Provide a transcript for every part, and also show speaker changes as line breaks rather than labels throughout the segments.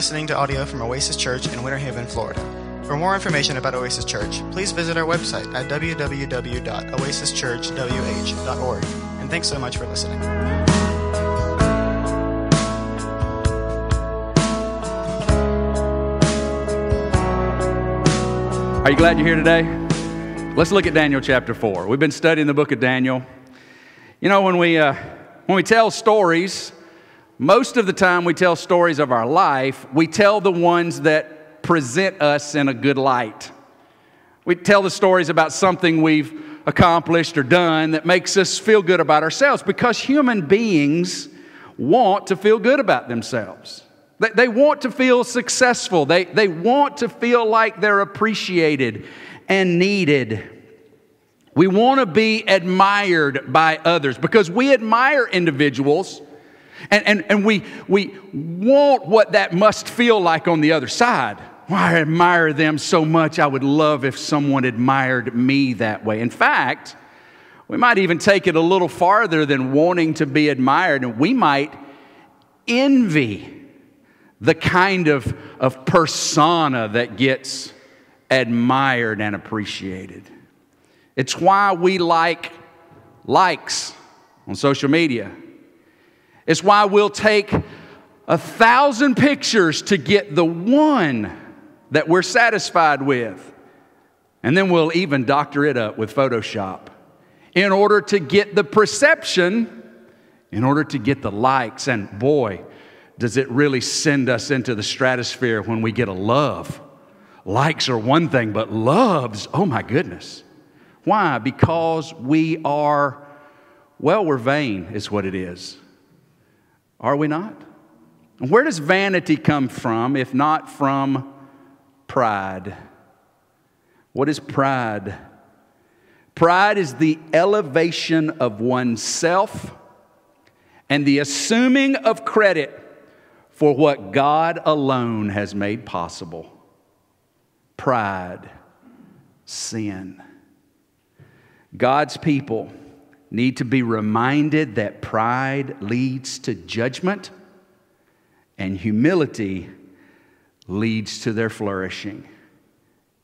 listening to audio from Oasis Church in Winter Haven, Florida. For more information about Oasis Church, please visit our website at www.oasischurchwh.org. And thanks so much for listening.
Are you glad you're here today? Let's look at Daniel chapter 4. We've been studying the book of Daniel. You know, when we, uh, when we tell stories, most of the time we tell stories of our life, we tell the ones that present us in a good light. We tell the stories about something we've accomplished or done that makes us feel good about ourselves because human beings want to feel good about themselves. They, they want to feel successful. They, they want to feel like they're appreciated and needed. We want to be admired by others because we admire individuals and, and, and we, we want what that must feel like on the other side. Well, I admire them so much, I would love if someone admired me that way. In fact, we might even take it a little farther than wanting to be admired, and we might envy the kind of, of persona that gets admired and appreciated. It's why we like likes on social media. It's why we'll take a thousand pictures to get the one that we're satisfied with. And then we'll even doctor it up with Photoshop in order to get the perception, in order to get the likes. And boy, does it really send us into the stratosphere when we get a love. Likes are one thing, but loves, oh my goodness. Why? Because we are, well, we're vain, is what it is. Are we not? Where does vanity come from if not from pride? What is pride? Pride is the elevation of oneself and the assuming of credit for what God alone has made possible. Pride, sin. God's people need to be reminded that pride leads to judgment and humility leads to their flourishing.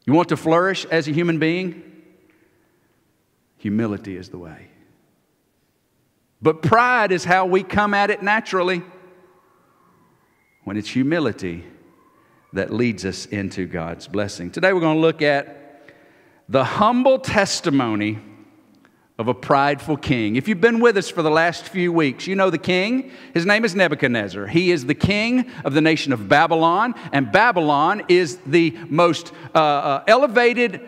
You want to flourish as a human being? Humility is the way. But pride is how we come at it naturally when it's humility that leads us into God's blessing. Today we're going to look at the humble testimony of a prideful king. If you've been with us for the last few weeks, you know the king. His name is Nebuchadnezzar. He is the king of the nation of Babylon, and Babylon is the most uh, uh, elevated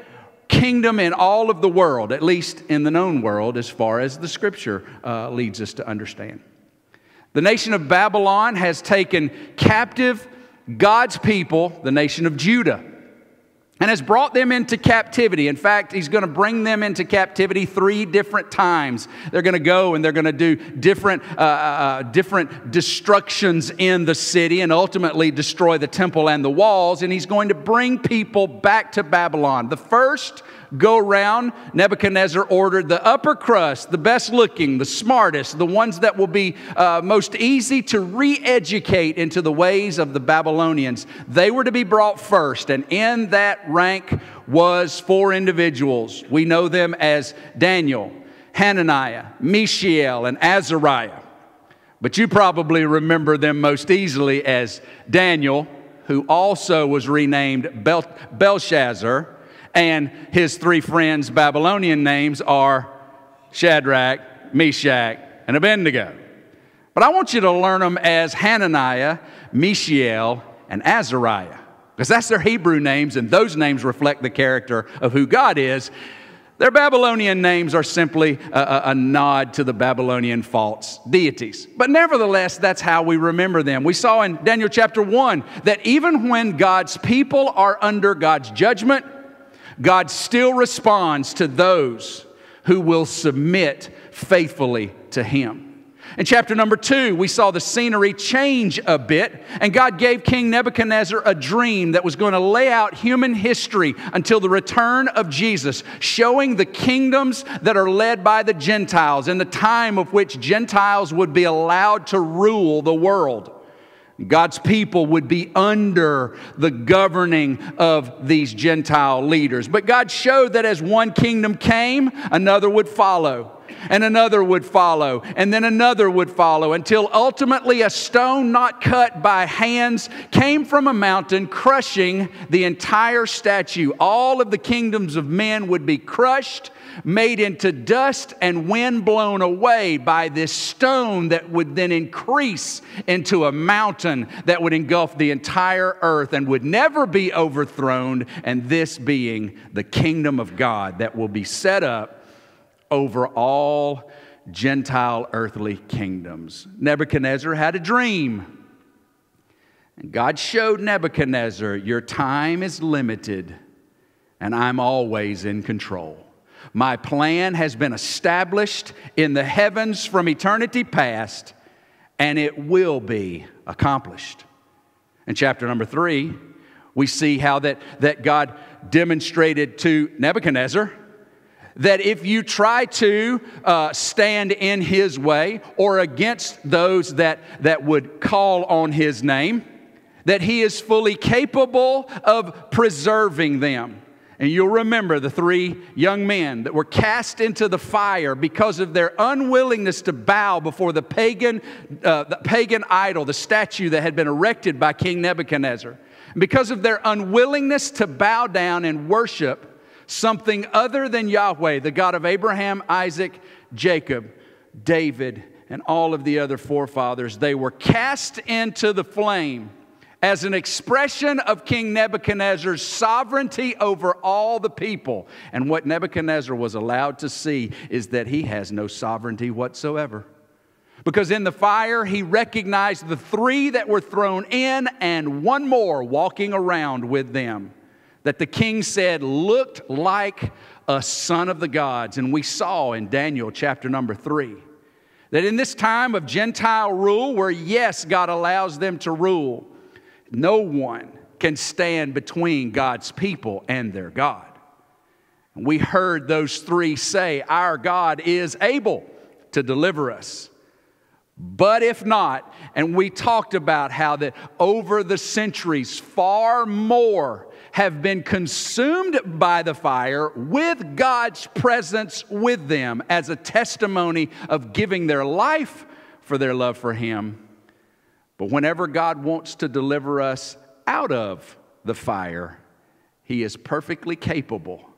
kingdom in all of the world, at least in the known world, as far as the scripture uh, leads us to understand. The nation of Babylon has taken captive God's people, the nation of Judah and has brought them into captivity. In fact, he's going to bring them into captivity three different times. They're going to go and they're going to do different, uh, uh, uh, different destructions in the city and ultimately destroy the temple and the walls. And he's going to bring people back to Babylon. The first go round, Nebuchadnezzar ordered the upper crust, the best looking, the smartest, the ones that will be uh, most easy to re educate into the ways of the Babylonians. They were to be brought first, and in that rank was four individuals. We know them as Daniel, Hananiah, Mishael, and Azariah. But you probably remember them most easily as Daniel, who also was renamed Bel- Belshazzar and his three friends' Babylonian names are Shadrach, Meshach, and Abednego. But I want you to learn them as Hananiah, Mishael, and Azariah, because that's their Hebrew names, and those names reflect the character of who God is. Their Babylonian names are simply a, a, a, nod to the Babylonian false deities. But nevertheless, that's how we remember them. We saw in Daniel chapter 1 that even when God's people are under God's judgment, God still responds to those who will submit faithfully to Him. In chapter number two, we saw the scenery change a bit, and God gave King Nebuchadnezzar a dream that was going to lay out human history until the return of Jesus, showing the kingdoms that are led by the Gentiles and the time of which Gentiles would be allowed to rule the world. God's people would be under the governing of these Gentile leaders. But God showed that as one kingdom came, another would follow and another would follow, and then another would follow, until ultimately a stone not cut by hands came from a mountain, crushing the entire statue. All of the kingdoms of men would be crushed, made into dust, and wind blown away by this stone that would then increase into a mountain that would engulf the entire earth and would never be overthrown, and this being the kingdom of God that will be set up over all Gentile earthly kingdoms. Nebuchadnezzar had a dream. And God showed Nebuchadnezzar, Your time is limited, and I'm always in control. My plan has been established in the heavens from eternity past, and it will be accomplished. In chapter number three, we see how that, that God demonstrated to Nebuchadnezzar that if you try to uh, stand in his way or against those that, that would call on his name, that he is fully capable of preserving them. And you'll remember the three young men that were cast into the fire because of their unwillingness to bow before the pagan, uh, the pagan idol, the statue that had been erected by King Nebuchadnezzar. And because of their unwillingness to bow down and worship, something other than Yahweh, the God of Abraham, Isaac, Jacob, David, and all of the other forefathers. They were cast into the flame as an expression of King Nebuchadnezzar's sovereignty over all the people. And what Nebuchadnezzar was allowed to see is that he has no sovereignty whatsoever. Because in the fire, he recognized the three that were thrown in and one more walking around with them that the king said looked like a son of the gods. And we saw in Daniel chapter number three that in this time of Gentile rule, where yes, God allows them to rule, no one can stand between God's people and their God. We heard those three say, Our God is able to deliver us. But if not, and we talked about how that over the centuries, far more have been consumed by the fire with God's presence with them as a testimony of giving their life for their love for Him. But whenever God wants to deliver us out of the fire, He is perfectly capable.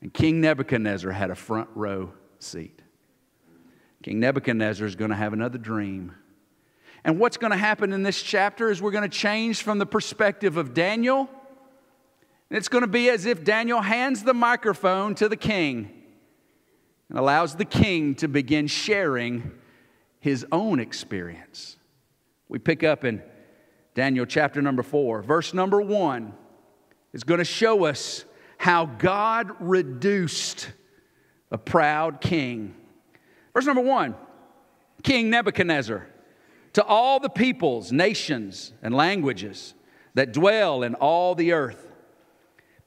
And King Nebuchadnezzar had a front row seat. King Nebuchadnezzar is going to have another dream. And what's going to happen in this chapter is we're going to change from the perspective of Daniel And it's going to be as if Daniel hands the microphone to the king and allows the king to begin sharing his own experience. We pick up in Daniel chapter number four, verse number one is going to show us how God reduced a proud king. Verse number one King Nebuchadnezzar, to all the peoples, nations, and languages that dwell in all the earth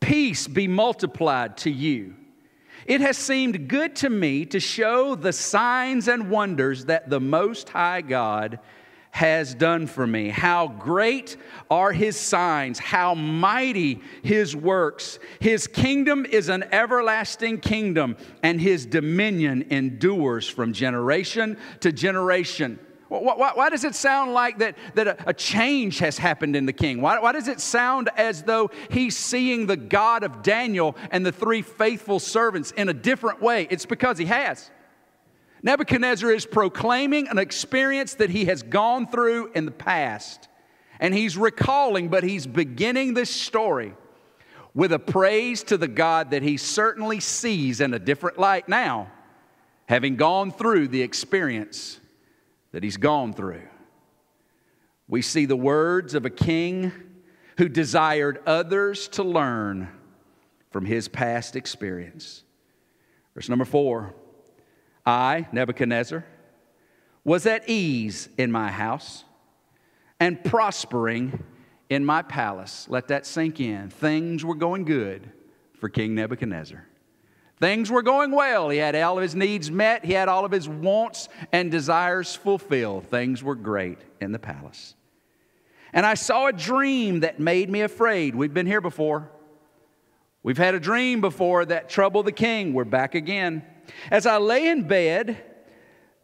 peace be multiplied to you. It has seemed good to me to show the signs and wonders that the Most High God has done for me. How great are his signs, how mighty his works. His kingdom is an everlasting kingdom, and his dominion endures from generation to generation. Why, why, why, does it sound like that, that a, a, change has happened in the king? Why, why does it sound as though he's seeing the God of Daniel and the three faithful servants in a different way? It's because he has. Nebuchadnezzar is proclaiming an experience that he has gone through in the past. And he's recalling, but he's beginning this story with a praise to the God that he certainly sees in a different light now, having gone through the experience that he's gone through. We see the words of a king who desired others to learn from his past experience. Verse number four I, Nebuchadnezzar, was at ease in my house and prospering in my palace. Let that sink in. Things were going good for King Nebuchadnezzar. Things were going well. He had all of his needs met, he had all of his wants and desires fulfilled. Things were great in the palace. And I saw a dream that made me afraid. We've been here before. We've had a dream before that troubled the king. We're back again. As I lay in bed,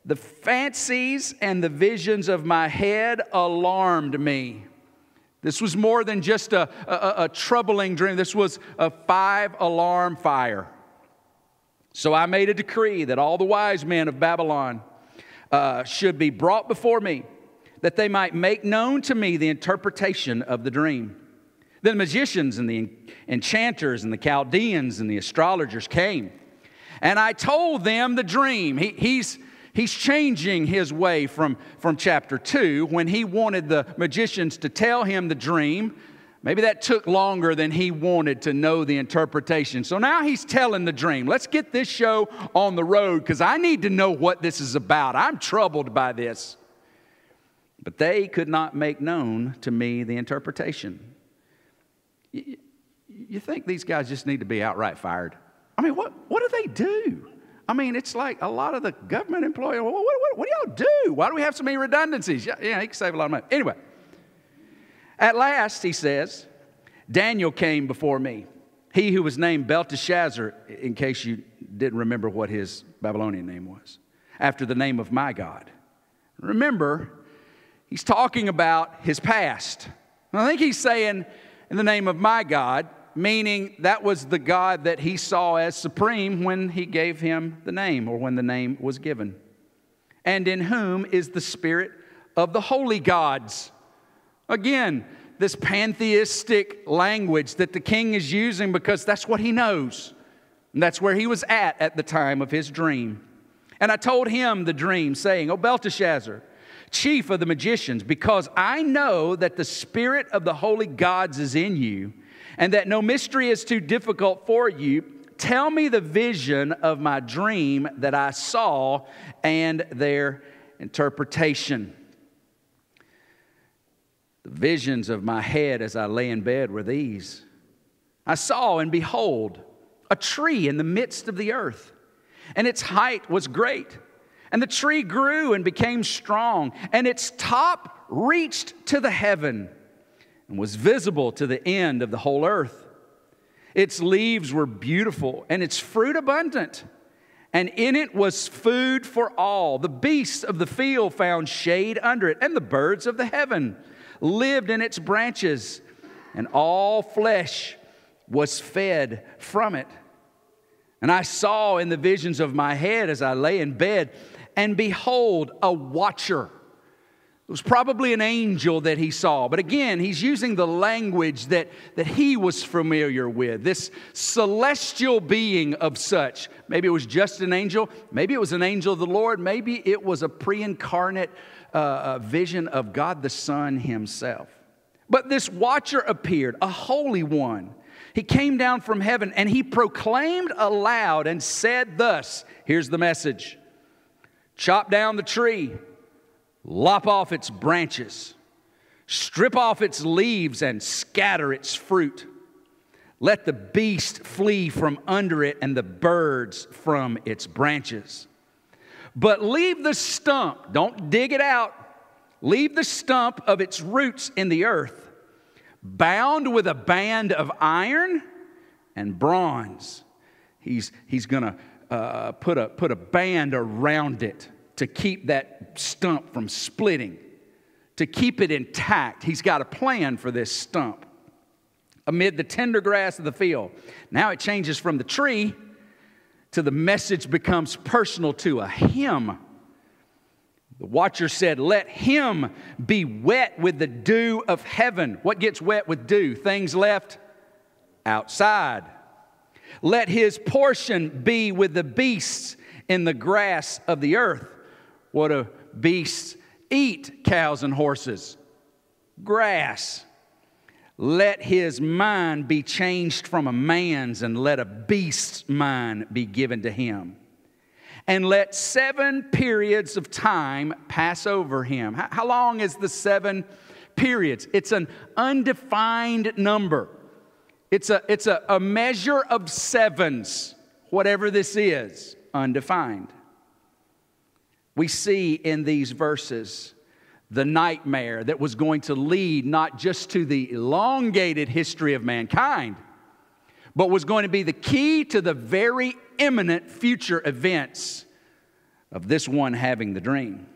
the fancies and the visions of my head alarmed me. This was more than just a, a, a, troubling dream, this was a five alarm fire. So I made a decree that all the wise men of Babylon uh, should be brought before me, that they might make known to me the interpretation of the dream. Then the magicians and the enchanters and the Chaldeans and the astrologers came. And I told them the dream. He, he's, he's changing his way from, from chapter 2 when he wanted the magicians to tell him the dream. Maybe that took longer than he wanted to know the interpretation. So now he's telling the dream. Let's get this show on the road because I need to know what this is about. I'm troubled by this. But they could not make known to me the interpretation. You think these guys just need to be outright fired? I mean, what, what do they do? I mean, it's like a lot of the government employees, what, what, what, do y'all do? Why do we have so many redundancies? Yeah, yeah, he can save a lot of money. Anyway, at last, he says, Daniel came before me. He who was named Belteshazzar, in case you didn't remember what his Babylonian name was, after the name of my God. Remember, he's talking about his past. I think he's saying, in the name of my God, meaning that was the God that he saw as supreme when he gave him the name or when the name was given. And in whom is the spirit of the holy gods. Again, this pantheistic language that the king is using because that's what he knows. And that's where he was at at the time of his dream. And I told him the dream, saying, O Belteshazzar, chief of the magicians, because I know that the spirit of the holy gods is in you and that no mystery is too difficult for you, tell me the vision of my dream that I saw and their interpretation. The visions of my head as I lay in bed were these I saw, and behold, a tree in the midst of the earth, and its height was great. And the tree grew and became strong, and its top reached to the heaven and was visible to the end of the whole earth. Its leaves were beautiful and its fruit abundant, and in it was food for all. The beasts of the field found shade under it, and the birds of the heaven lived in its branches, and all flesh was fed from it. And I saw in the visions of my head as I lay in bed, and behold, a watcher it was probably an angel that he saw. But again, he's using the language that, that he was familiar with this celestial being of such. Maybe it was just an angel. Maybe it was an angel of the Lord. Maybe it was a pre incarnate uh, uh, vision of God the Son himself. But this watcher appeared, a holy one. He came down from heaven and he proclaimed aloud and said, Thus, here's the message chop down the tree lop off its branches, strip off its leaves, and scatter its fruit. Let the beast flee from under it and the birds from its branches. But leave the stump, don't dig it out. Leave the stump of its roots in the earth, bound with a band of iron and bronze. He's, he's to uh, put, a, put a band around it to keep that stump from splitting, to keep it intact. He's got a plan for this stump amid the tender grass of the field. Now it changes from the tree to the message becomes personal to a him. The watcher said, Let him be wet with the dew of heaven. What gets wet with dew? Things left outside. Let his portion be with the beasts in the grass of the earth. What do beasts eat? Cows and horses. Grass. Let his mind be changed from a man's, and let a beast's mind be given to him. And let seven periods of time pass over him. How long is the seven periods? It's an undefined number. It's a, it's a, a measure of sevens, whatever this is, undefined we see in these verses the nightmare that was going to lead not just to the elongated history of mankind, but was going to be the key to the very imminent future events of this one having the dream.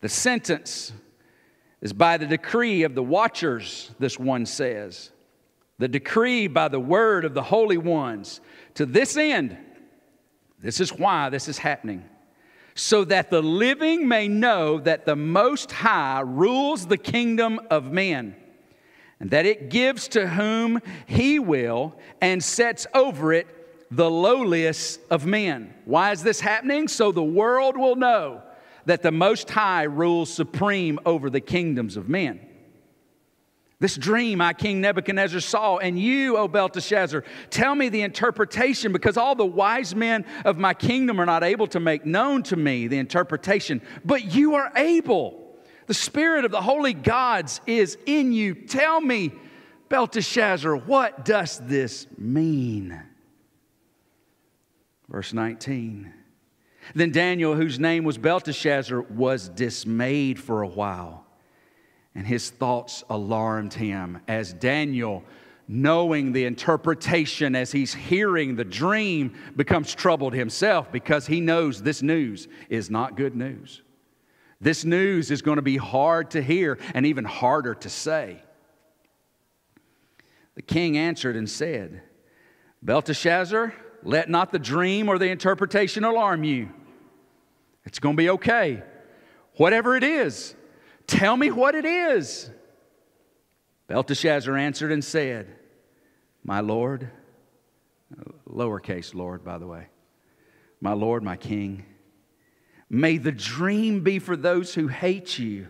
The sentence is by the decree of the watchers, this one says. The decree by the word of the holy ones. To this end, this is why this is happening. So that the living may know that the Most High rules the kingdom of men, and that it gives to whom he will and sets over it the lowliest of men. Why is this happening? So the world will know that the Most High rules supreme over the kingdoms of men. This dream I, King Nebuchadnezzar, saw, and you, O Belteshazzar, tell me the interpretation, because all the wise men of my kingdom are not able to make known to me the interpretation, but you are able. The spirit of the holy gods is in you. Tell me, Belteshazzar, what does this mean? Verse 19. Then Daniel, whose name was Belteshazzar, was dismayed for a while, and his thoughts alarmed him as Daniel, knowing the interpretation as he's hearing the dream, becomes troubled himself because he knows this news is not good news. This news is going to be hard to hear and even harder to say. The king answered and said, Belteshazzar, let not the dream or the interpretation alarm you. It's going to be okay. Whatever it is, tell me what it is. Belteshazzar answered and said, My Lord, lowercase Lord, by the way, my Lord, my King, may the dream be for those who hate you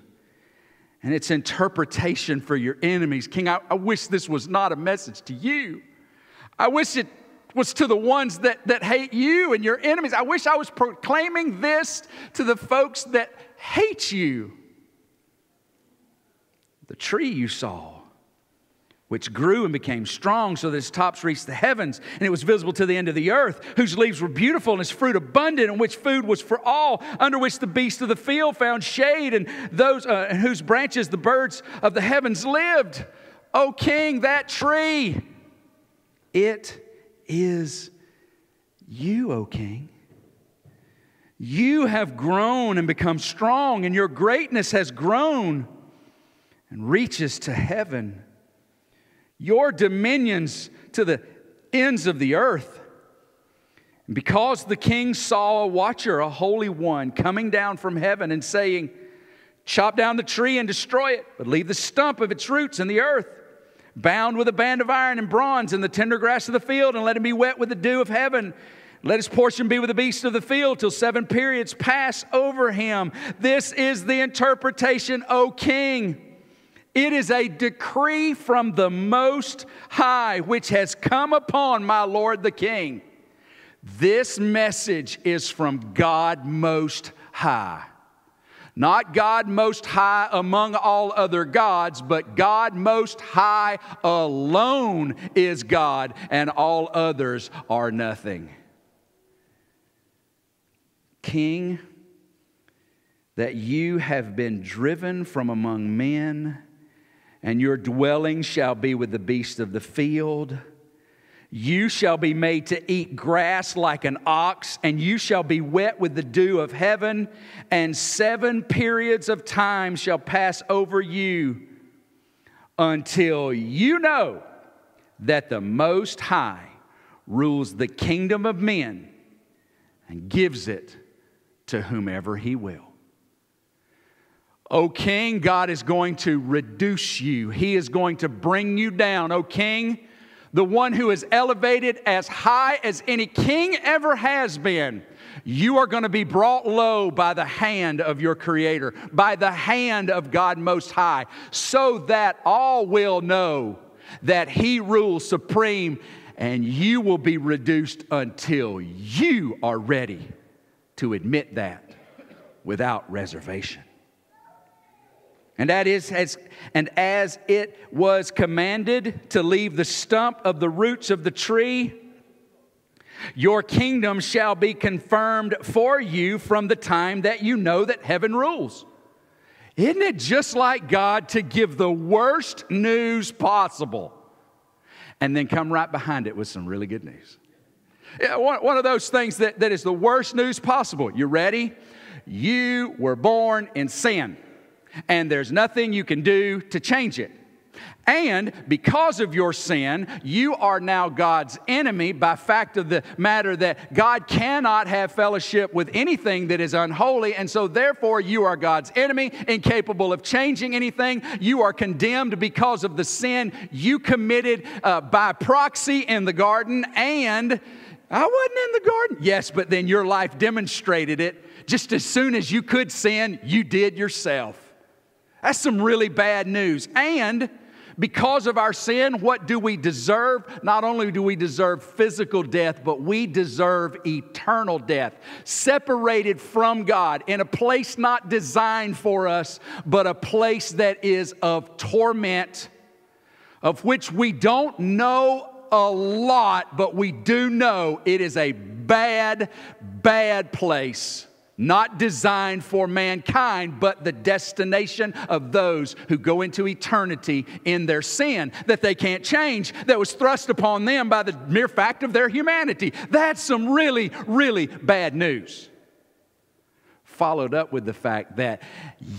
and its interpretation for your enemies. King, I, I wish this was not a message to you. I wish it was to the ones that, that hate you and your enemies. I wish I was proclaiming this to the folks that hate you. The tree you saw, which grew and became strong so that its tops reached the heavens, and it was visible to the end of the earth, whose leaves were beautiful and its fruit abundant, and which food was for all, under which the beasts of the field found shade, and those uh, in whose branches the birds of the heavens lived. O king, that tree, it is you, O King. You have grown and become strong, and your greatness has grown and reaches to heaven. Your dominions to the ends of the earth. And because the king saw a watcher, a holy one, coming down from heaven and saying, Chop down the tree and destroy it, but leave the stump of its roots in the earth bound with a band of iron and bronze in the tender grass of the field, and let him be wet with the dew of heaven. Let his portion be with the beasts of the field till seven periods pass over him. This is the interpretation, O king. It is a decree from the Most High which has come upon my Lord the King. This message is from God Most High. Not God most high among all other gods, but God most high alone is God, and all others are nothing. King, that you have been driven from among men, and your dwelling shall be with the beasts of the field you shall be made to eat grass like an ox, and you shall be wet with the dew of heaven, and seven periods of time shall pass over you until you know that the Most High rules the kingdom of men and gives it to whomever he will. O king, God is going to reduce you. He is going to bring you down. O king, the one who is elevated as high as any king ever has been, you are going to be brought low by the hand of your Creator, by the hand of God Most High, so that all will know that He rules supreme and you will be reduced until you are ready to admit that without reservation. And that is as and as it was commanded to leave the stump of the roots of the tree, your kingdom shall be confirmed for you from the time that you know that heaven rules. Isn't it just like God to give the worst news possible and then come right behind it with some really good news? Yeah, one, one of those things that, that is the worst news possible. You ready? You were born in sin, and there's nothing you can do to change it. And because of your sin, you are now God's enemy by fact of the matter that God cannot have fellowship with anything that is unholy. And so, therefore, you are God's enemy, incapable of changing anything. You are condemned because of the sin you committed uh, by proxy in the garden. And I wasn't in the garden. Yes, but then your life demonstrated it. Just as soon as you could sin, you did yourself. That's some really bad news. And because of our sin, what do we deserve? Not only do we deserve physical death, but we deserve eternal death, separated from God in a place not designed for us, but a place that is of torment, of which we don't know a lot, but we do know it is a bad, bad place not designed for mankind, but the destination of those who go into eternity in their sin that they can't change, that was thrust upon them by the mere fact of their humanity. That's some really, really bad news. Followed up with the fact that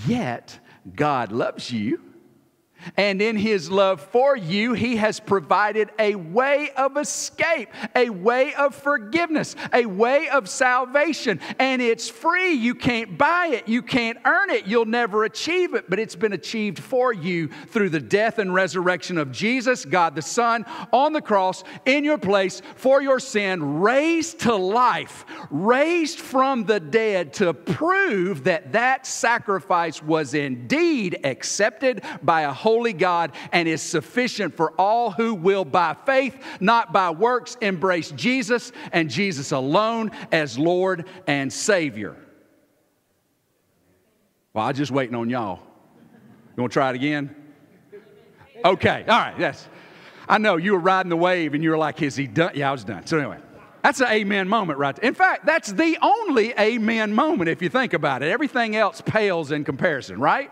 yet God loves you and in his love for you, he has provided a way of escape, a way of forgiveness, a way of salvation. And it's free. You can't buy it, you can't earn it, you'll never achieve it, but it's been achieved for you through the death and resurrection of Jesus, God the Son, on the cross in your place for your sin, raised to life, raised from the dead to prove that that sacrifice was indeed accepted by a holy God and is sufficient for all who will, by faith, not by works, embrace Jesus and Jesus alone as Lord and Savior. Well, I'm just waiting on y'all. You want to try it again? Okay, all right, yes. I know you were riding the wave and you were like, is he done? Yeah, I was done. So, anyway. That's an amen moment right there. In fact, that's the only amen moment if you think about it. Everything else pales in comparison, right?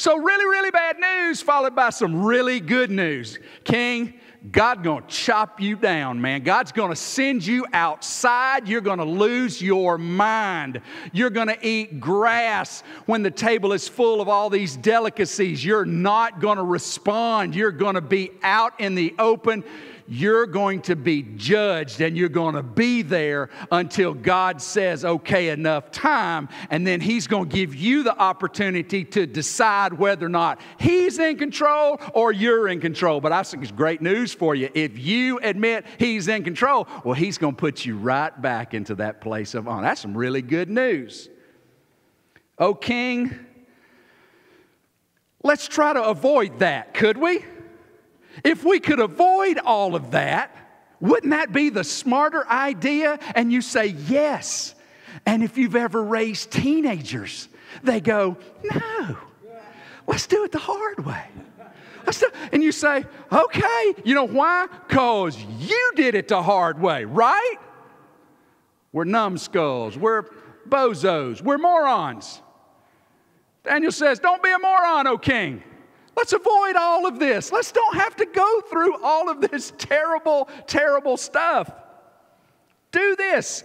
So, really, really bad news followed by some really good news. King, God's gonna chop you down, man. God's gonna send you outside. You're gonna lose your mind. You're gonna eat grass when the table is full of all these delicacies. You're not gonna respond. You're gonna be out in the open you're going to be judged and you're going to be there until God says, okay, enough time. And then He's going to give you the opportunity to decide whether or not He's in control or you're in control. But I think it's great news for you. If you admit He's in control, well, He's going to put you right back into that place of honor. That's some really good news. Oh, King, let's try to avoid that, could we? If we could avoid all of that, wouldn't that be the smarter idea? And you say, yes. And if you've ever raised teenagers, they go, no, let's do it the hard way. Let's do, and you say, okay, you know why? Because you did it the hard way, right? We're numbskulls, we're bozos, we're morons. Daniel says, don't be a moron, O king. Let's avoid all of this. Let's don't have to go through all of this terrible, terrible stuff. Do this.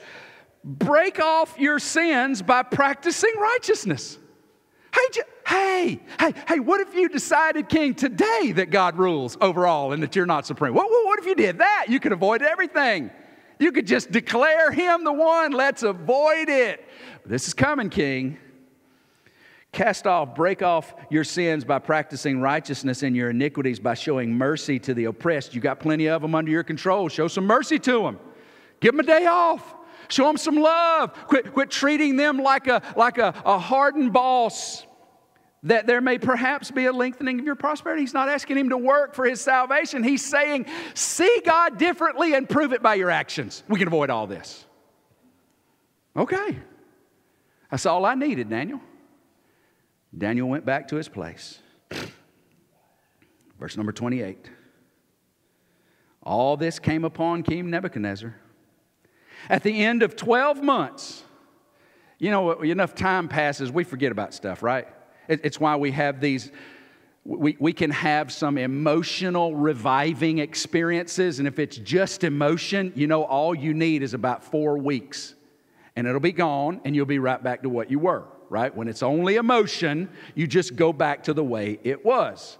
Break off your sins by practicing righteousness. Hey, hey, hey, hey, what if you decided, King, today that God rules over all and that you're not supreme? What, what, what if you did that? You could avoid everything. You could just declare Him the one. Let's avoid it. This is coming, King. Cast off, break off your sins by practicing righteousness and your iniquities by showing mercy to the oppressed. You got plenty of them under your control. Show some mercy to them. Give them a day off. Show them some love. Quit, quit treating them like, a, like a, a hardened boss. That there may perhaps be a lengthening of your prosperity. He's not asking him to work for his salvation. He's saying, see God differently and prove it by your actions. We can avoid all this. Okay. That's all I needed, Daniel. Daniel went back to his place. Verse number 28. All this came upon King Nebuchadnezzar. At the end of 12 months, you know, enough time passes, we forget about stuff, right? It's why we have these, we, we can have some emotional reviving experiences. And if it's just emotion, you know, all you need is about four weeks and it'll be gone and you'll be right back to what you were, right? When it's only emotion, you just go back to the way it was.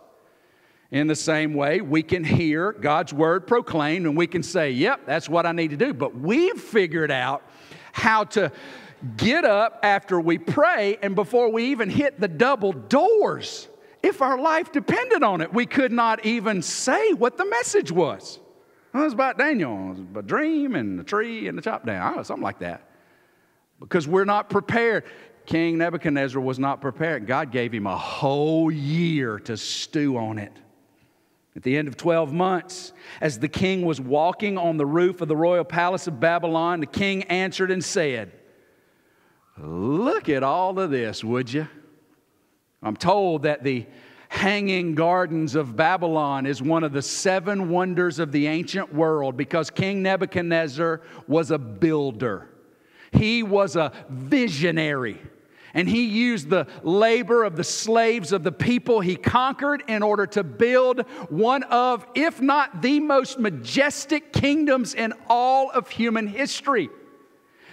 In the same way, we can hear God's word proclaimed and we can say, yep, that's what I need to do. But we've figured out how to get up after we pray and before we even hit the double doors. If our life depended on it, we could not even say what the message was. It was about Daniel, it was a dream and a tree and the chop down, something like that. Because we're not prepared. King Nebuchadnezzar was not prepared. God gave him a whole year to stew on it. At the end of 12 months, as the king was walking on the roof of the royal palace of Babylon, the king answered and said, Look at all of this, would you? I'm told that the Hanging Gardens of Babylon is one of the seven wonders of the ancient world because King Nebuchadnezzar was a builder, he was a visionary. And he used the labor of the slaves of the people he conquered in order to build one of, if not the most majestic kingdoms in all of human history.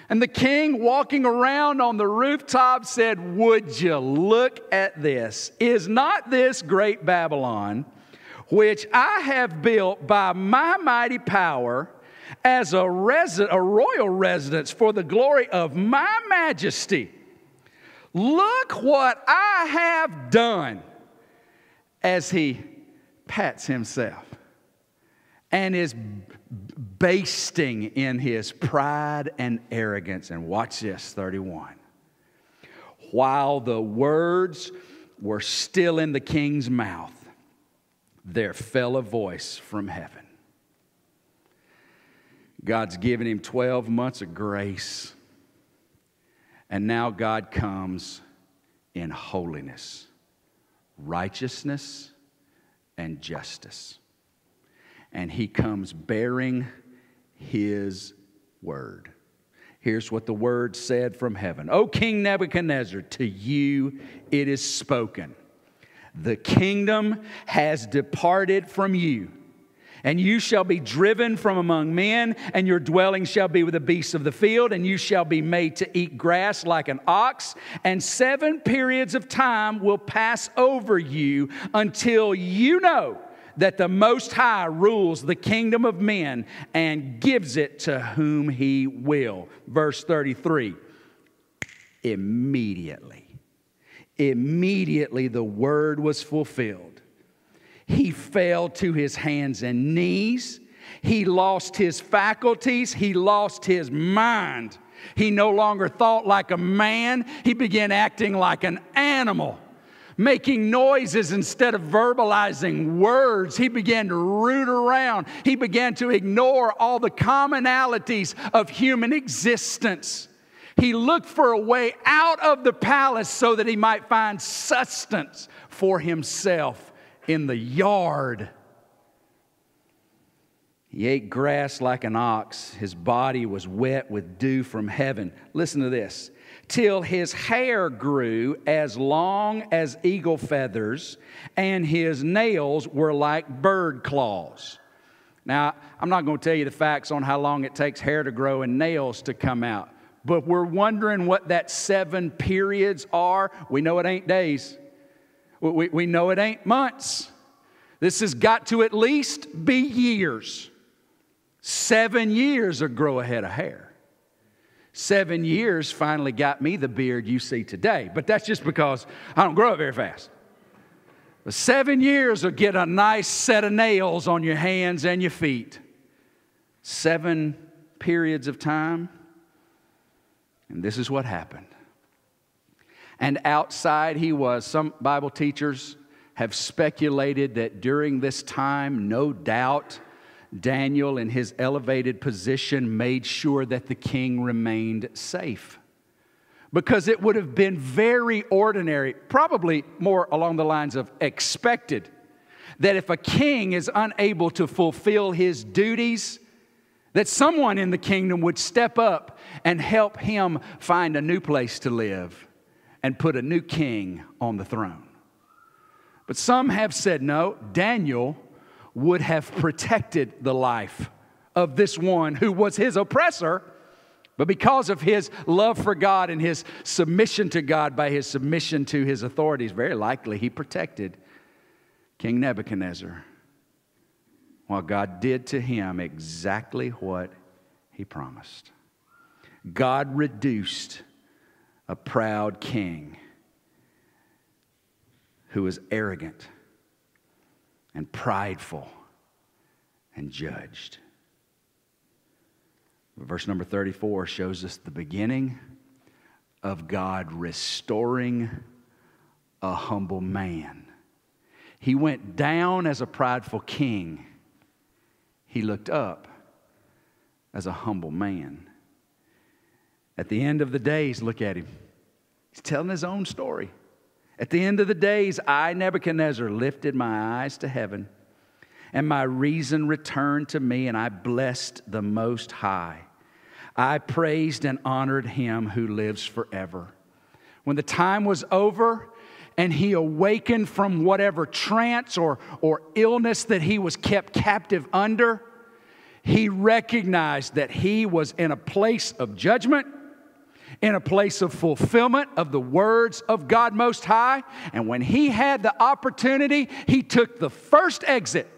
And the king walking around on the rooftop said, Would you look at this? Is not this great Babylon, which I have built by my mighty power as a, a royal residence for the glory of my majesty? Look what I have done as he pats himself and is basting in his pride and arrogance. And watch this 31. While the words were still in the king's mouth, there fell a voice from heaven. God's given him 12 months of grace. And now God comes in holiness, righteousness, and justice and he comes bearing his word. Here's what the word said from heaven O King Nebuchadnezzar, to you it is spoken. The kingdom has departed from you, and you shall be driven from among men, and your dwelling shall be with the beasts of the field, and you shall be made to eat grass like an ox, and seven periods of time will pass over you until you know that the Most High rules the kingdom of men and gives it to whom he will. Verse 33 Immediately, immediately the word was fulfilled. He fell to his hands and knees. He lost his faculties. He lost his mind. He no longer thought like a man. He began acting like an animal making noises instead of verbalizing words. He began to root around. He began to ignore all the commonalities of human existence. He looked for a way out of the palace so that he might find sustenance for himself in the yard. He ate grass like an ox. His body was wet with dew from heaven. Listen to this till his hair grew as long as eagle feathers, and his nails were like bird claws. Now, I'm not going to tell you the facts on how long it takes hair to grow and nails to come out, but we're wondering what that seven periods are. We know it ain't days, we, we know it ain't months. This has got to at least be years. Seven years to grow a of hair. Seven years finally got me the beard you see today, but that's just because I don't grow it very fast. But seven years will get a nice set of nails on your hands and your feet. Seven periods of time. And this is what happened. And outside he was. Some Bible teachers have speculated that during this time, no doubt, Daniel, in his elevated position, made sure that the king remained safe. Because it would have been very ordinary, probably more along the lines of expected, that if a king is unable to fulfill his duties, that someone in the kingdom would step up and help him find a new place to live and put a new king on the throne. But some have said no, Daniel would have protected the life of this one who was his oppressor, but because of his love for God and his submission to God by his submission to his authorities, very likely he protected King Nebuchadnezzar while God did to him exactly what he promised. God reduced a proud king who was arrogant and prideful and judged. Verse number 34 shows us the beginning of God restoring a humble man. He went down as a prideful king, he looked up as a humble man. At the end of the days, look at him. He's telling his own story. At the end of the days, I, Nebuchadnezzar, lifted my eyes to heaven, and my reason returned to me, and I blessed the Most High. I praised and honored him who lives forever. When the time was over, and he awakened from whatever trance or, or illness that he was kept captive under, he recognized that he was in a place of judgment in a place of fulfillment of the words of God Most High. And when he had the opportunity, he took the first exit.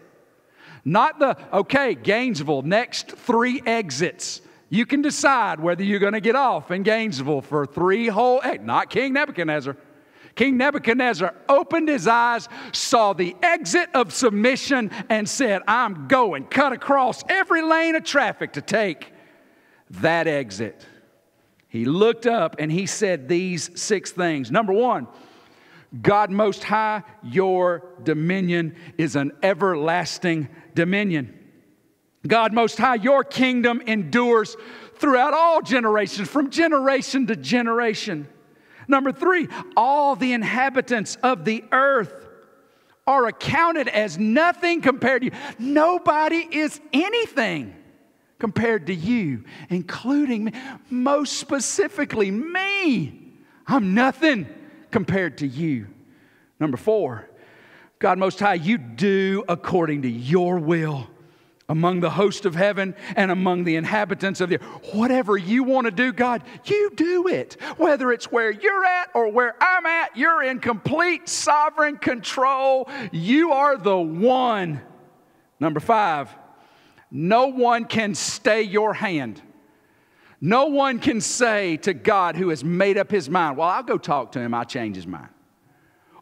Not the, okay, Gainesville, next three exits. You can decide whether you're going to get off in Gainesville for three whole, hey, not King Nebuchadnezzar. King Nebuchadnezzar opened his eyes, saw the exit of submission, and said, I'm going, cut across every lane of traffic to take that exit. He looked up and he said these six things. Number one, God Most High, your dominion is an everlasting dominion. God Most High, your kingdom endures throughout all generations, from generation to generation. Number three, all the inhabitants of the earth are accounted as nothing compared to you. Nobody is anything compared to you, including me, most specifically me. I'm nothing compared to you. Number four, God Most High, you do according to your will among the host of heaven and among the inhabitants of the earth. Whatever you want to do, God, you do it. Whether it's where you're at or where I'm at, you're in complete sovereign control. You are the one. Number five, no one can stay your hand. No one can say to God who has made up his mind, Well, I'll go talk to him, I'll change his mind.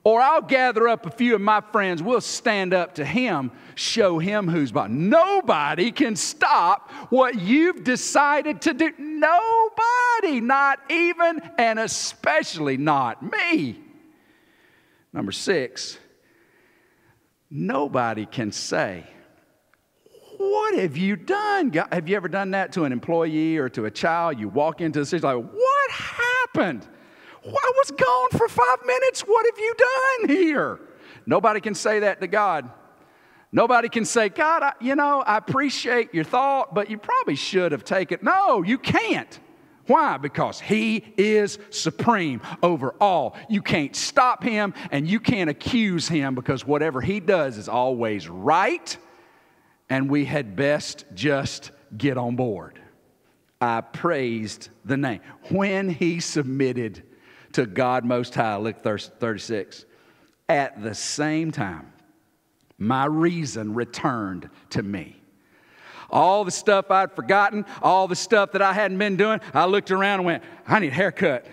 Or I'll gather up a few of my friends, we'll stand up to him, show him who's boss. Nobody can stop what you've decided to do. Nobody, not even and especially not me. Number six, nobody can say, what have you done? Have you ever done that to an employee or to a child? You walk into the city like, What happened? I was gone for five minutes. What have you done here? Nobody can say that to God. Nobody can say, God, I, you know, I appreciate your thought, but you probably should have taken. No, you can't. Why? Because he is supreme over all. You can't stop him and you can't accuse him because whatever he does is always right and we had best just get on board. I praised the name. When he submitted to God Most High, look 36, at the same time, my reason returned to me. All the stuff I'd forgotten, all the stuff that I hadn't been doing, I looked around and went, I need a haircut.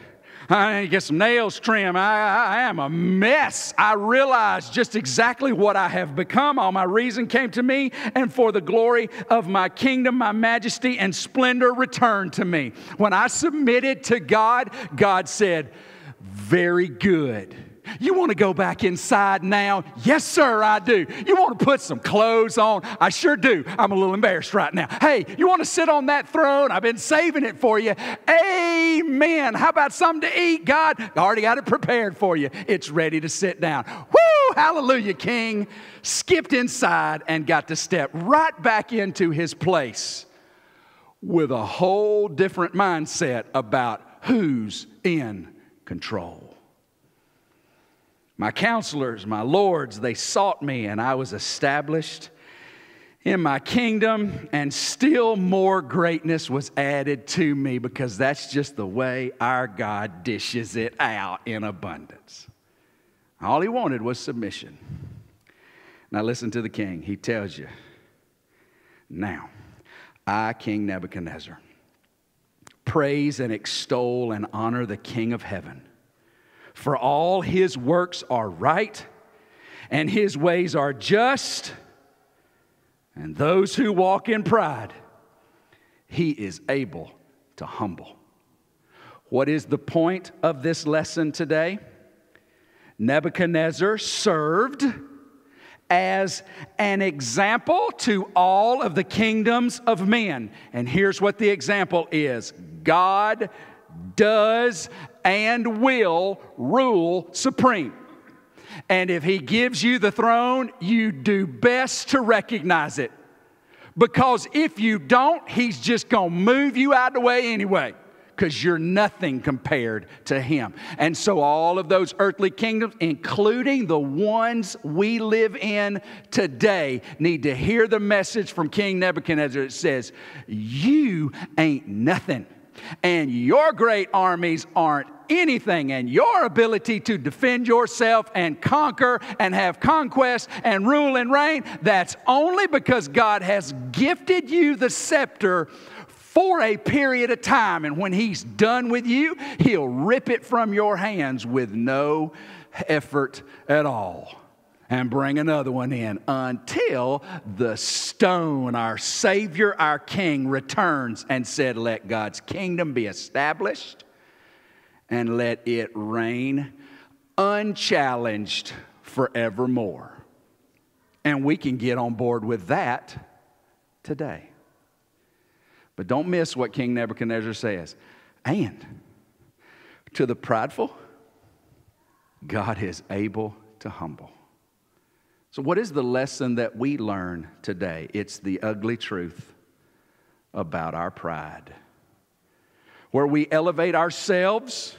I need to get some nails trimmed. I, I, I, am a mess. I realize just exactly what I have become. All my reason came to me, and for the glory of my kingdom, my majesty and splendor returned to me. When I submitted to God, God said, Very good. You want to go back inside now? Yes, sir, I do. You want to put some clothes on? I sure do. I'm a little embarrassed right now. Hey, you want to sit on that throne? I've been saving it for you. Amen. How about something to eat? God, I already got it prepared for you. It's ready to sit down. Woo! Hallelujah, King. Skipped inside and got to step right back into his place with a whole different mindset about who's in control. My counselors, my lords, they sought me, and I was established in my kingdom, and still more greatness was added to me because that's just the way our God dishes it out in abundance. All he wanted was submission. Now, listen to the king. He tells you, Now, I, King Nebuchadnezzar, praise and extol and honor the King of heaven, for all his works are right and his ways are just and those who walk in pride, he is able to humble. What is the point of this lesson today? Nebuchadnezzar served as an example to all of the kingdoms of men. And here's what the example is God does and will rule supreme. And if he gives you the throne, you do best to recognize it. Because if you don't, he's just going to move you out of the way anyway because you're nothing compared to him. And so, all of those earthly kingdoms, including the ones we live in today, need to hear the message from King Nebuchadnezzar. It says, You ain't nothing, and your great armies aren't anything and your ability to defend yourself and conquer and have conquest and rule and reign, that's only because God has gifted you the scepter for a period of time. And when He's done with you, He'll rip it from your hands with no effort at all and bring another one in until the stone, our Savior, our King, returns and said, Let God's kingdom be established and let it reign unchallenged forevermore. And we can get on board with that today. But don't miss what King Nebuchadnezzar says. And to the prideful, God is able to humble. So, what is the lesson that we learn today? It's the ugly truth about our pride. Where we elevate ourselves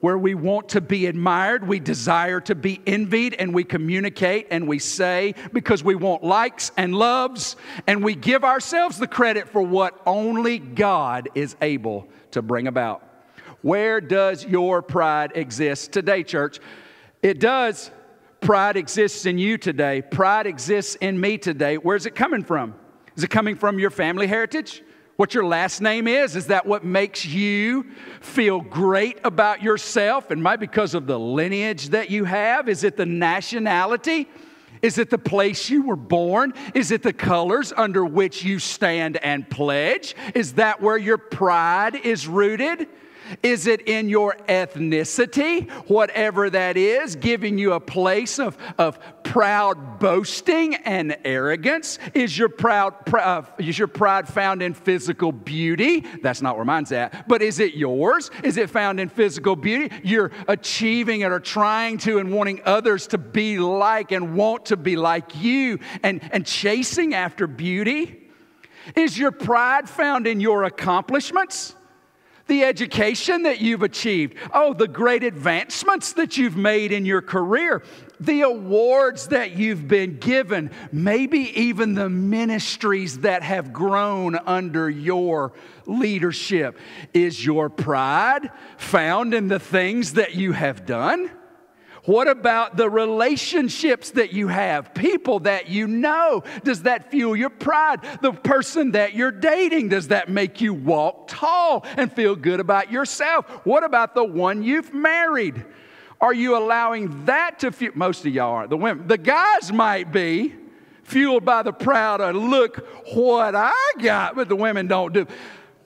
where we want to be admired, we desire to be envied, and we communicate and we say because we want likes and loves, and we give ourselves the credit for what only God is able to bring about. Where does your pride exist today, church? It does. Pride exists in you today. Pride exists in me today. Where's it coming from? Is it coming from your family heritage? What your last name is, is that what makes you feel great about yourself? And might because of the lineage that you have? Is it the nationality? Is it the place you were born? Is it the colors under which you stand and pledge? Is that where your pride is rooted? Is it in your ethnicity, whatever that is, giving you a place of, of proud boasting and arrogance? Is your, proud, pr- uh, is your pride found in physical beauty? That's not where mine's at. But is it yours? Is it found in physical beauty? You're achieving it or trying to and wanting others to be like and want to be like you and, and chasing after beauty? Is your pride found in your accomplishments? The education that you've achieved, oh, the great advancements that you've made in your career, the awards that you've been given, maybe even the ministries that have grown under your leadership. Is your pride found in the things that you have done? What about the relationships that you have? People that you know. Does that fuel your pride? The person that you're dating, does that make you walk tall and feel good about yourself? What about the one you've married? Are you allowing that to fuel? Most of y'all aren't. The women, the guys might be fueled by the proud of look what I got, but the women don't do.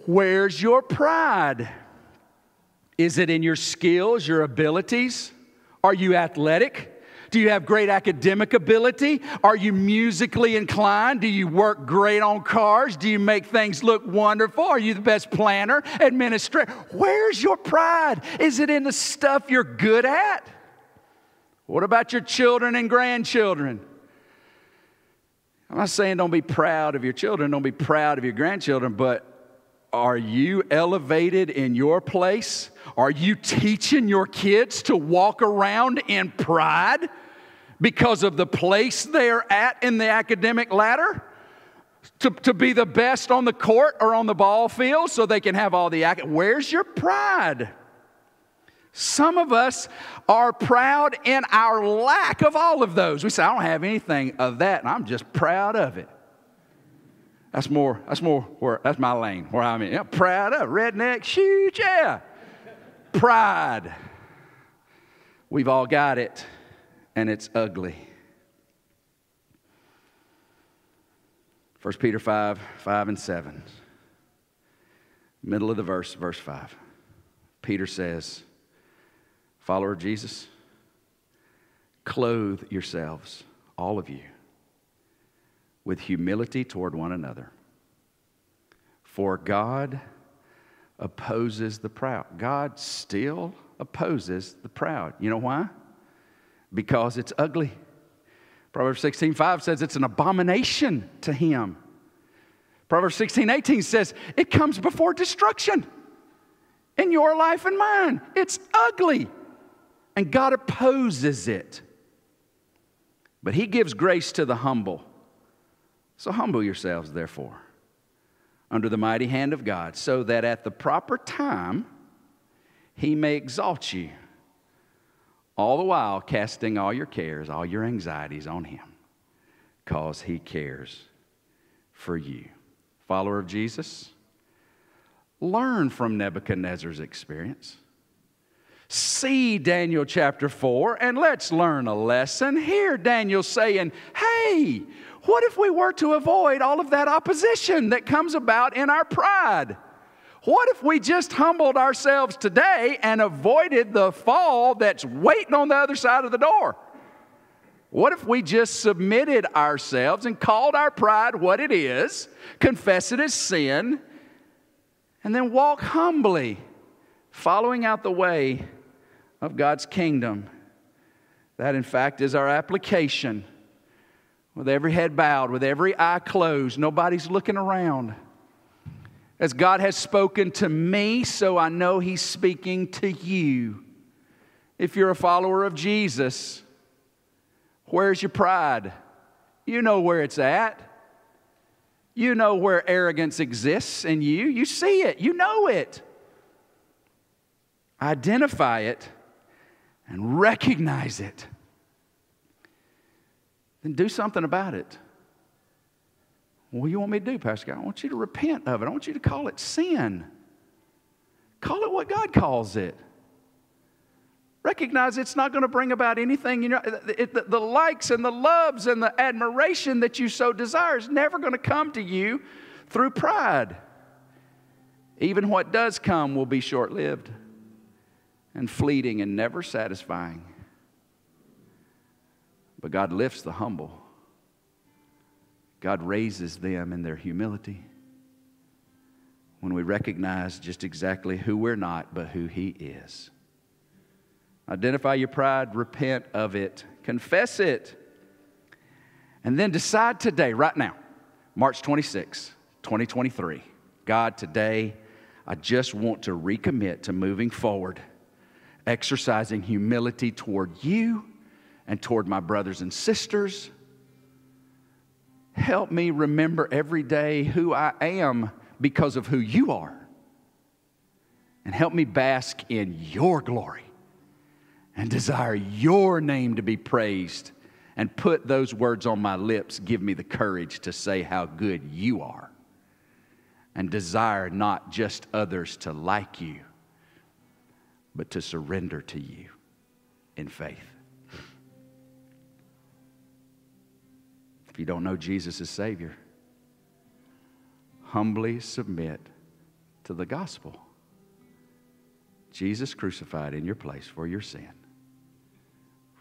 Where's your pride? Is it in your skills, your abilities? Are you athletic? Do you have great academic ability? Are you musically inclined? Do you work great on cars? Do you make things look wonderful? Are you the best planner, administrator? Where's your pride? Is it in the stuff you're good at? What about your children and grandchildren? I'm not saying don't be proud of your children, don't be proud of your grandchildren, but are you elevated in your place? Are you teaching your kids to walk around in pride because of the place they're at in the academic ladder? To, to be the best on the court or on the ball field so they can have all the. Where's your pride? Some of us are proud in our lack of all of those. We say, I don't have anything of that, and I'm just proud of it. That's more, that's more where that's my lane, where I'm in. Yeah, proud of redneck, shoot, yeah. Pride. We've all got it, and it's ugly. 1 Peter 5, 5 and 7. Middle of the verse, verse 5. Peter says, follower of Jesus, clothe yourselves, all of you, with humility toward one another. For God opposes the proud. God still opposes the proud. You know why? Because it's ugly. Proverbs 16, 5 says it's an abomination to him. Proverbs 16, 18 says it comes before destruction in your life and mine. It's ugly and God opposes it. But He gives grace to the humble. So humble yourselves, therefore, under the mighty hand of God, so that at the proper time He may exalt you, all the while casting all your cares, all your anxieties on Him, because He cares for you. Follower of Jesus, learn from Nebuchadnezzar's experience see Daniel chapter 4 and let's learn a lesson. Here, Daniel saying, Hey, what if we were to avoid all of that opposition that comes about in our pride? What if we just humbled ourselves today and avoided the fall that's waiting on the other side of the door? What if we just submitted ourselves and called our pride what it is, confess it as sin, and then walk humbly, following out the way of God's kingdom. That, in fact, is our application. With every head bowed, with every eye closed, nobody's looking around. As God has spoken to me, so I know He's speaking to you. If you're a follower of Jesus, where's your pride? You know where it's at. You know where arrogance exists in you. You see it, you know it. Identify it and recognize it, then do something about it. What do you want me to do, Pastor God? I want you to repent of it. I want you to call it sin. Call it what God calls it. Recognize it's not going to bring about anything. You know, it, the, the likes and the loves and the admiration that you so desire is never going to come to you through pride. Even what does come will be short lived and fleeting and never satisfying. But God lifts the humble. God raises them in their humility when we recognize just exactly who we're not, but who He is. Identify your pride, repent of it, confess it, and then decide today, right now, March 26, 2023. God, today, I just want to recommit to moving forward exercising humility toward you and toward my brothers and sisters. Help me remember every day who I am because of who you are. And help me bask in your glory and desire your name to be praised. And put those words on my lips. Give me the courage to say how good you are. And desire not just others to like you but to surrender to you in faith. If you don't know Jesus as Savior, humbly submit to the gospel. Jesus crucified in your place for your sin,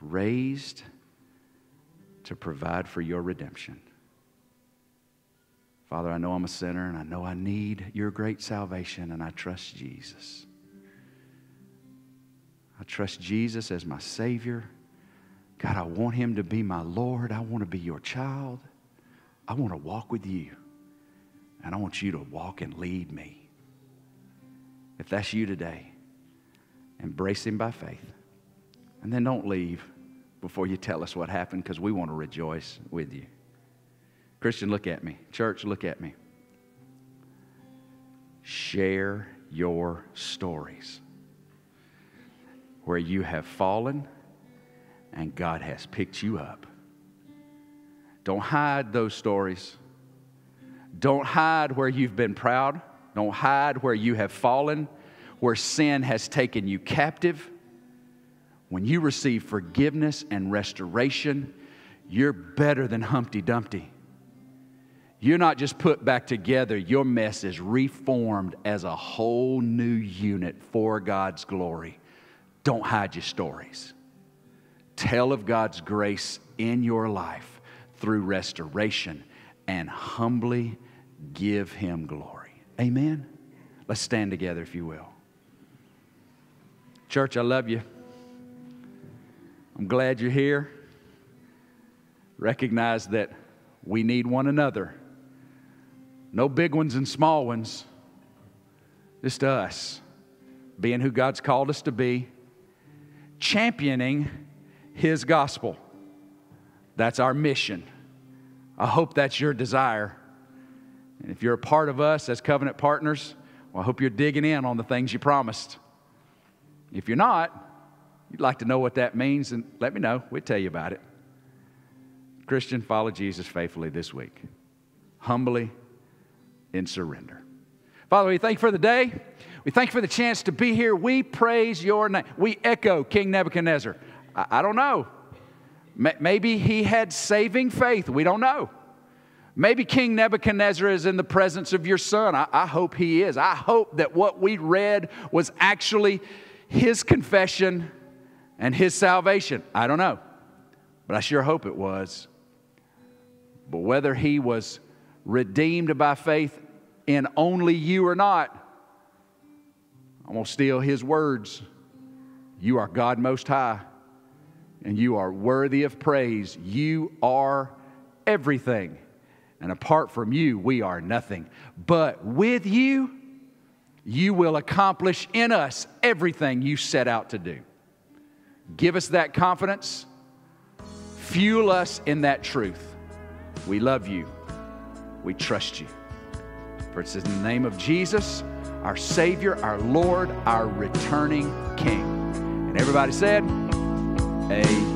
raised to provide for your redemption. Father, I know I'm a sinner and I know I need your great salvation, and I trust Jesus. I trust Jesus as my Savior. God, I want Him to be my Lord. I want to be your child. I want to walk with you. And I want you to walk and lead me. If that's you today, Embrace Him by faith. And then don't leave before you tell us what happened because we want to rejoice with you. Christian, look at me. Church, look at me. Share your stories where you have fallen and God has picked you up. Don't hide those stories. Don't hide where you've been proud. Don't hide where you have fallen, where sin has taken you captive. When you receive forgiveness and restoration, you're better than Humpty Dumpty. You're not just put back together, your mess is reformed as a whole new unit for God's glory. Don't hide your stories. Tell of God's grace in your life through restoration and humbly give Him glory. Amen? Let's stand together, if you will. Church, I love you. I'm glad you're here. Recognize that we need one another. No big ones and small ones, just us being who God's called us to be, championing His gospel. That's our mission. I hope that's your desire. And if you're a part of us as covenant partners, well, I hope you're digging in on the things you promised. If you're not, you'd like to know what that means, and let me know. We'll tell you about it. Christian, follow Jesus faithfully this week, humbly in surrender. Father, we thank you for the day. We thank you for the chance to be here. We praise your name. We echo King Nebuchadnezzar. I, I don't know. Maybe he had saving faith. We don't know. Maybe King Nebuchadnezzar is in the presence of your son. I, I, hope he is. I hope that what we read was actually his confession and his salvation. I don't know, but I sure hope it was. But whether he was redeemed by faith in only you or not, I'm going to steal his words. You are God Most High, and you are worthy of praise. You are everything. And apart from you, we are nothing. But with you, you will accomplish in us everything you set out to do. Give us that confidence. Fuel us in that truth. We love you. We trust you. For it's in the name of Jesus, our Savior, our Lord, our returning King. And everybody said, Amen.